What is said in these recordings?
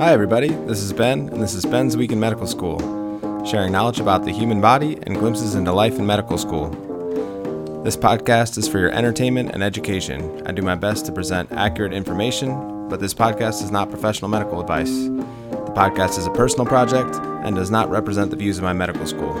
Hi, everybody. This is Ben, and this is Ben's Week in Medical School, sharing knowledge about the human body and glimpses into life in medical school. This podcast is for your entertainment and education. I do my best to present accurate information, but this podcast is not professional medical advice. The podcast is a personal project and does not represent the views of my medical school.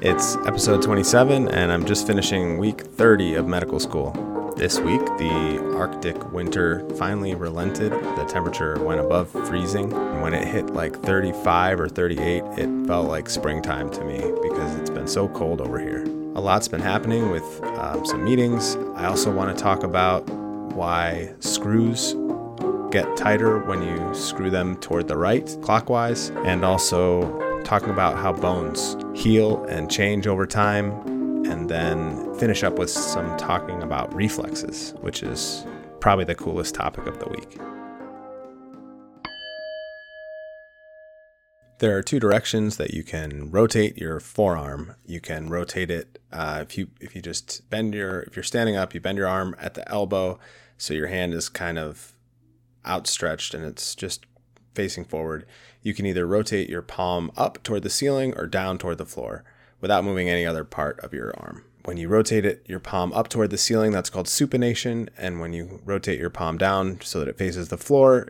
It's episode 27, and I'm just finishing week 30 of medical school. This week, the Arctic winter finally relented. The temperature went above freezing. And when it hit like 35 or 38, it felt like springtime to me because it's been so cold over here. A lot's been happening with um, some meetings. I also want to talk about why screws get tighter when you screw them toward the right, clockwise, and also talking about how bones heal and change over time and then finish up with some talking about reflexes, which is probably the coolest topic of the week. There are two directions that you can rotate your forearm. You can rotate it uh, if you if you just bend your if you're standing up, you bend your arm at the elbow, so your hand is kind of outstretched and it's just facing forward. You can either rotate your palm up toward the ceiling or down toward the floor without moving any other part of your arm. When you rotate it, your palm up toward the ceiling, that's called supination. And when you rotate your palm down so that it faces the floor,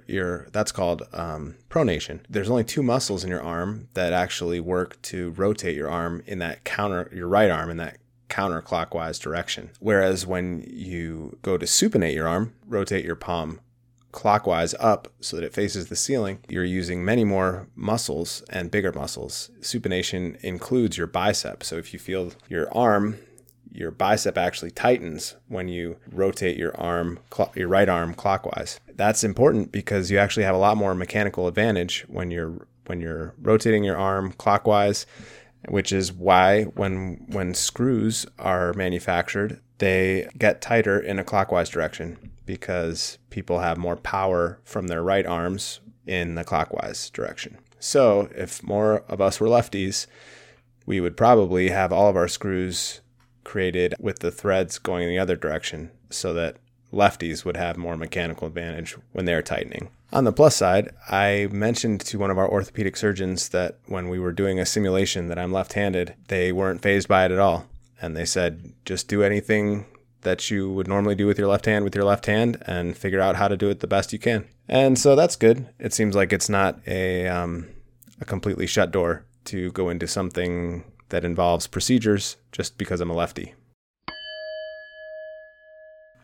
that's called um, pronation. There's only two muscles in your arm that actually work to rotate your arm in that counter, your right arm in that counterclockwise direction. Whereas when you go to supinate your arm, rotate your palm clockwise up so that it faces the ceiling, you're using many more muscles and bigger muscles. Supination includes your bicep. So if you feel your arm, your bicep actually tightens when you rotate your arm, your right arm clockwise. That's important because you actually have a lot more mechanical advantage when you're when you're rotating your arm clockwise, which is why when when screws are manufactured, they get tighter in a clockwise direction because people have more power from their right arms in the clockwise direction. So, if more of us were lefties, we would probably have all of our screws created with the threads going in the other direction so that lefties would have more mechanical advantage when they're tightening. On the plus side, I mentioned to one of our orthopedic surgeons that when we were doing a simulation that I'm left-handed, they weren't fazed by it at all. And they said, just do anything that you would normally do with your left hand with your left hand and figure out how to do it the best you can. And so that's good. It seems like it's not a um, a completely shut door to go into something that involves procedures just because I'm a lefty.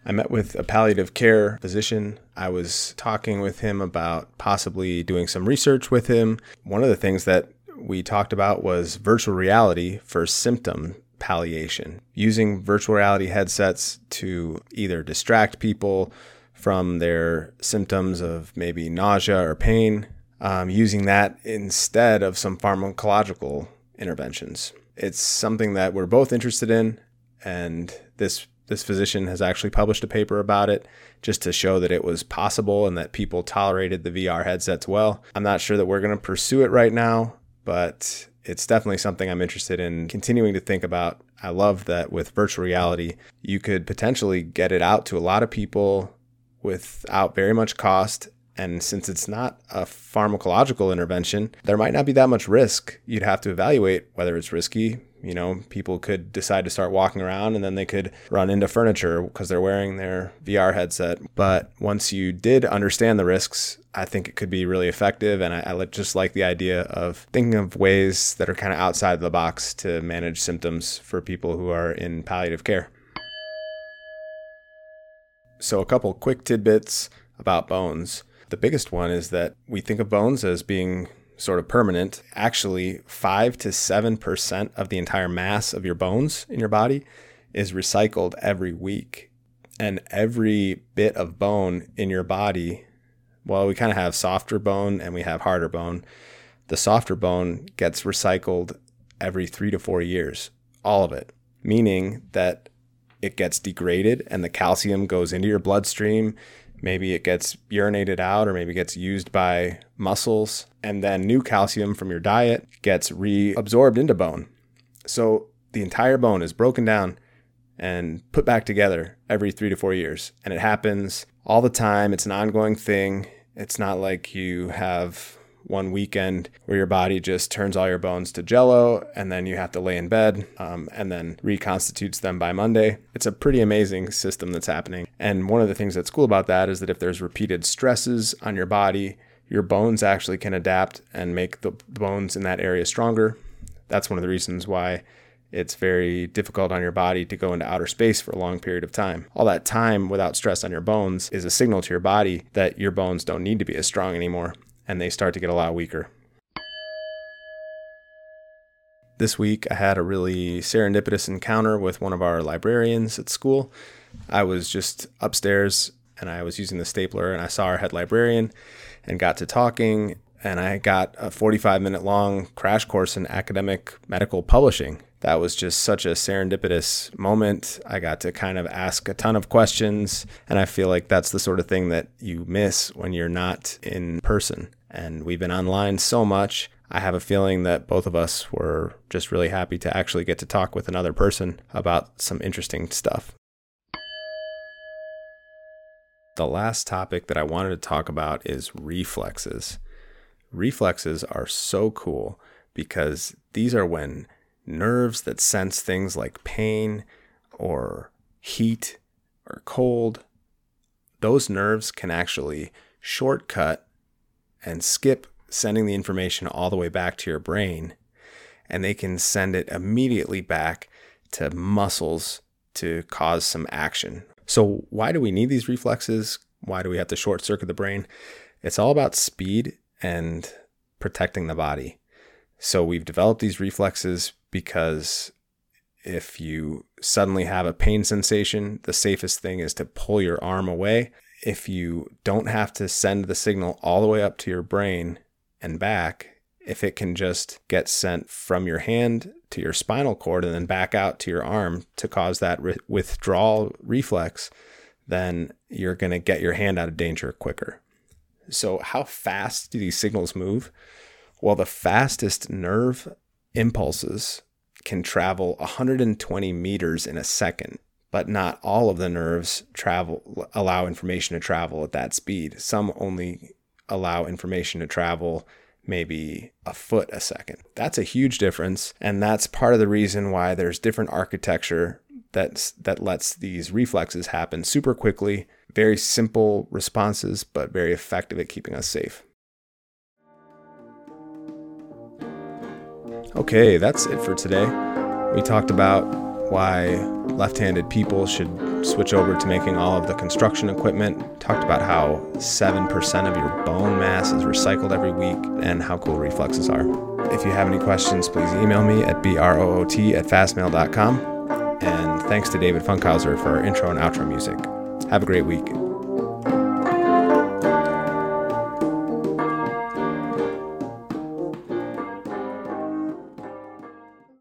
I met with a palliative care physician. I was talking with him about possibly doing some research with him. One of the things that we talked about was virtual reality for symptom palliation, using virtual reality headsets to either distract people from their symptoms of maybe nausea or pain, um, using that instead of some pharmacological interventions. It's something that we're both interested in, and this this physician has actually published a paper about it just to show that it was possible and that people tolerated the VR headsets well. I'm not sure that we're going to pursue it right now, but it's definitely something I'm interested in continuing to think about. I love that with virtual reality, you could potentially get it out to a lot of people without very much cost. And since it's not a pharmacological intervention, there might not be that much risk. You'd have to evaluate whether it's risky, you know, people could decide to start walking around and then they could run into furniture because they're wearing their VR headset. But once you did understand the risks, I think it could be really effective. And I, I just like the idea of thinking of ways that are kind of outside the box to manage symptoms for people who are in palliative care. So, a couple quick tidbits about bones. The biggest one is that we think of bones as being sort of permanent, actually 5 to 7% of the entire mass of your bones in your body is recycled every week. And every bit of bone in your body, well, we kind of have softer bone and we have harder bone. The softer bone gets recycled every three to four years, all of it, meaning that it gets degraded and the calcium goes into your bloodstream maybe it gets urinated out or maybe it gets used by muscles and then new calcium from your diet gets reabsorbed into bone so the entire bone is broken down and put back together every three to four years and it happens all the time it's an ongoing thing It's not like you have one weekend where your body just turns all your bones to jello and then you have to lay in bed um, and then reconstitutes them by Monday. It's a pretty amazing system that's happening. And one of the things that's cool about that is that if there's repeated stresses on your body, your bones actually can adapt and make the bones in that area stronger. That's one of the reasons why it's very difficult on your body to go into outer space for a long period of time. All that time without stress on your bones is a signal to your body that your bones don't need to be as strong anymore and they start to get a lot weaker. This week, I had a really serendipitous encounter with one of our librarians at school. I was just upstairs and I was using the stapler and I saw our head librarian and got to talking and I got a 45 minute long crash course in academic medical publishing. That was just such a serendipitous moment. I got to kind of ask a ton of questions, and I feel like that's the sort of thing that you miss when you're not in person. And we've been online so much. I have a feeling that both of us were just really happy to actually get to talk with another person about some interesting stuff. The last topic that I wanted to talk about is reflexes. Reflexes are so cool because these are when nerves that sense things like pain or heat or cold, those nerves can actually shortcut and skip sending the information all the way back to your brain, and they can send it immediately back to muscles to cause some action. So, why do we need these reflexes? Why do we have to short circuit the brain? It's all about speed and protecting the body. So we've developed these reflexes because if you suddenly have a pain sensation, the safest thing is to pull your arm away. If you don't have to send the signal all the way up to your brain and back, if it can just get sent from your hand to your spinal cord and then back out to your arm to cause that re- withdrawal reflex, then you're going to get your hand out of danger quicker. So, how fast do these signals move? Well, the fastest nerve impulses can travel 120 meters in a second, but not all of the nerves travel allow information to travel at that speed. Some only allow information to travel maybe a foot a second. That's a huge difference, and that's part of the reason why there's different architecture that's that lets these reflexes happen super quickly very simple responses, but very effective at keeping us safe. Okay, that's it for today. We talked about why left handed people should switch over to making all of the construction equipment. Talked about how 7% of your bone mass is recycled every week and how cool reflexes are. If you have any questions, please email me at broot at fastmail.com. And thanks to David Funkhauser for our intro and outro music. Have a great week.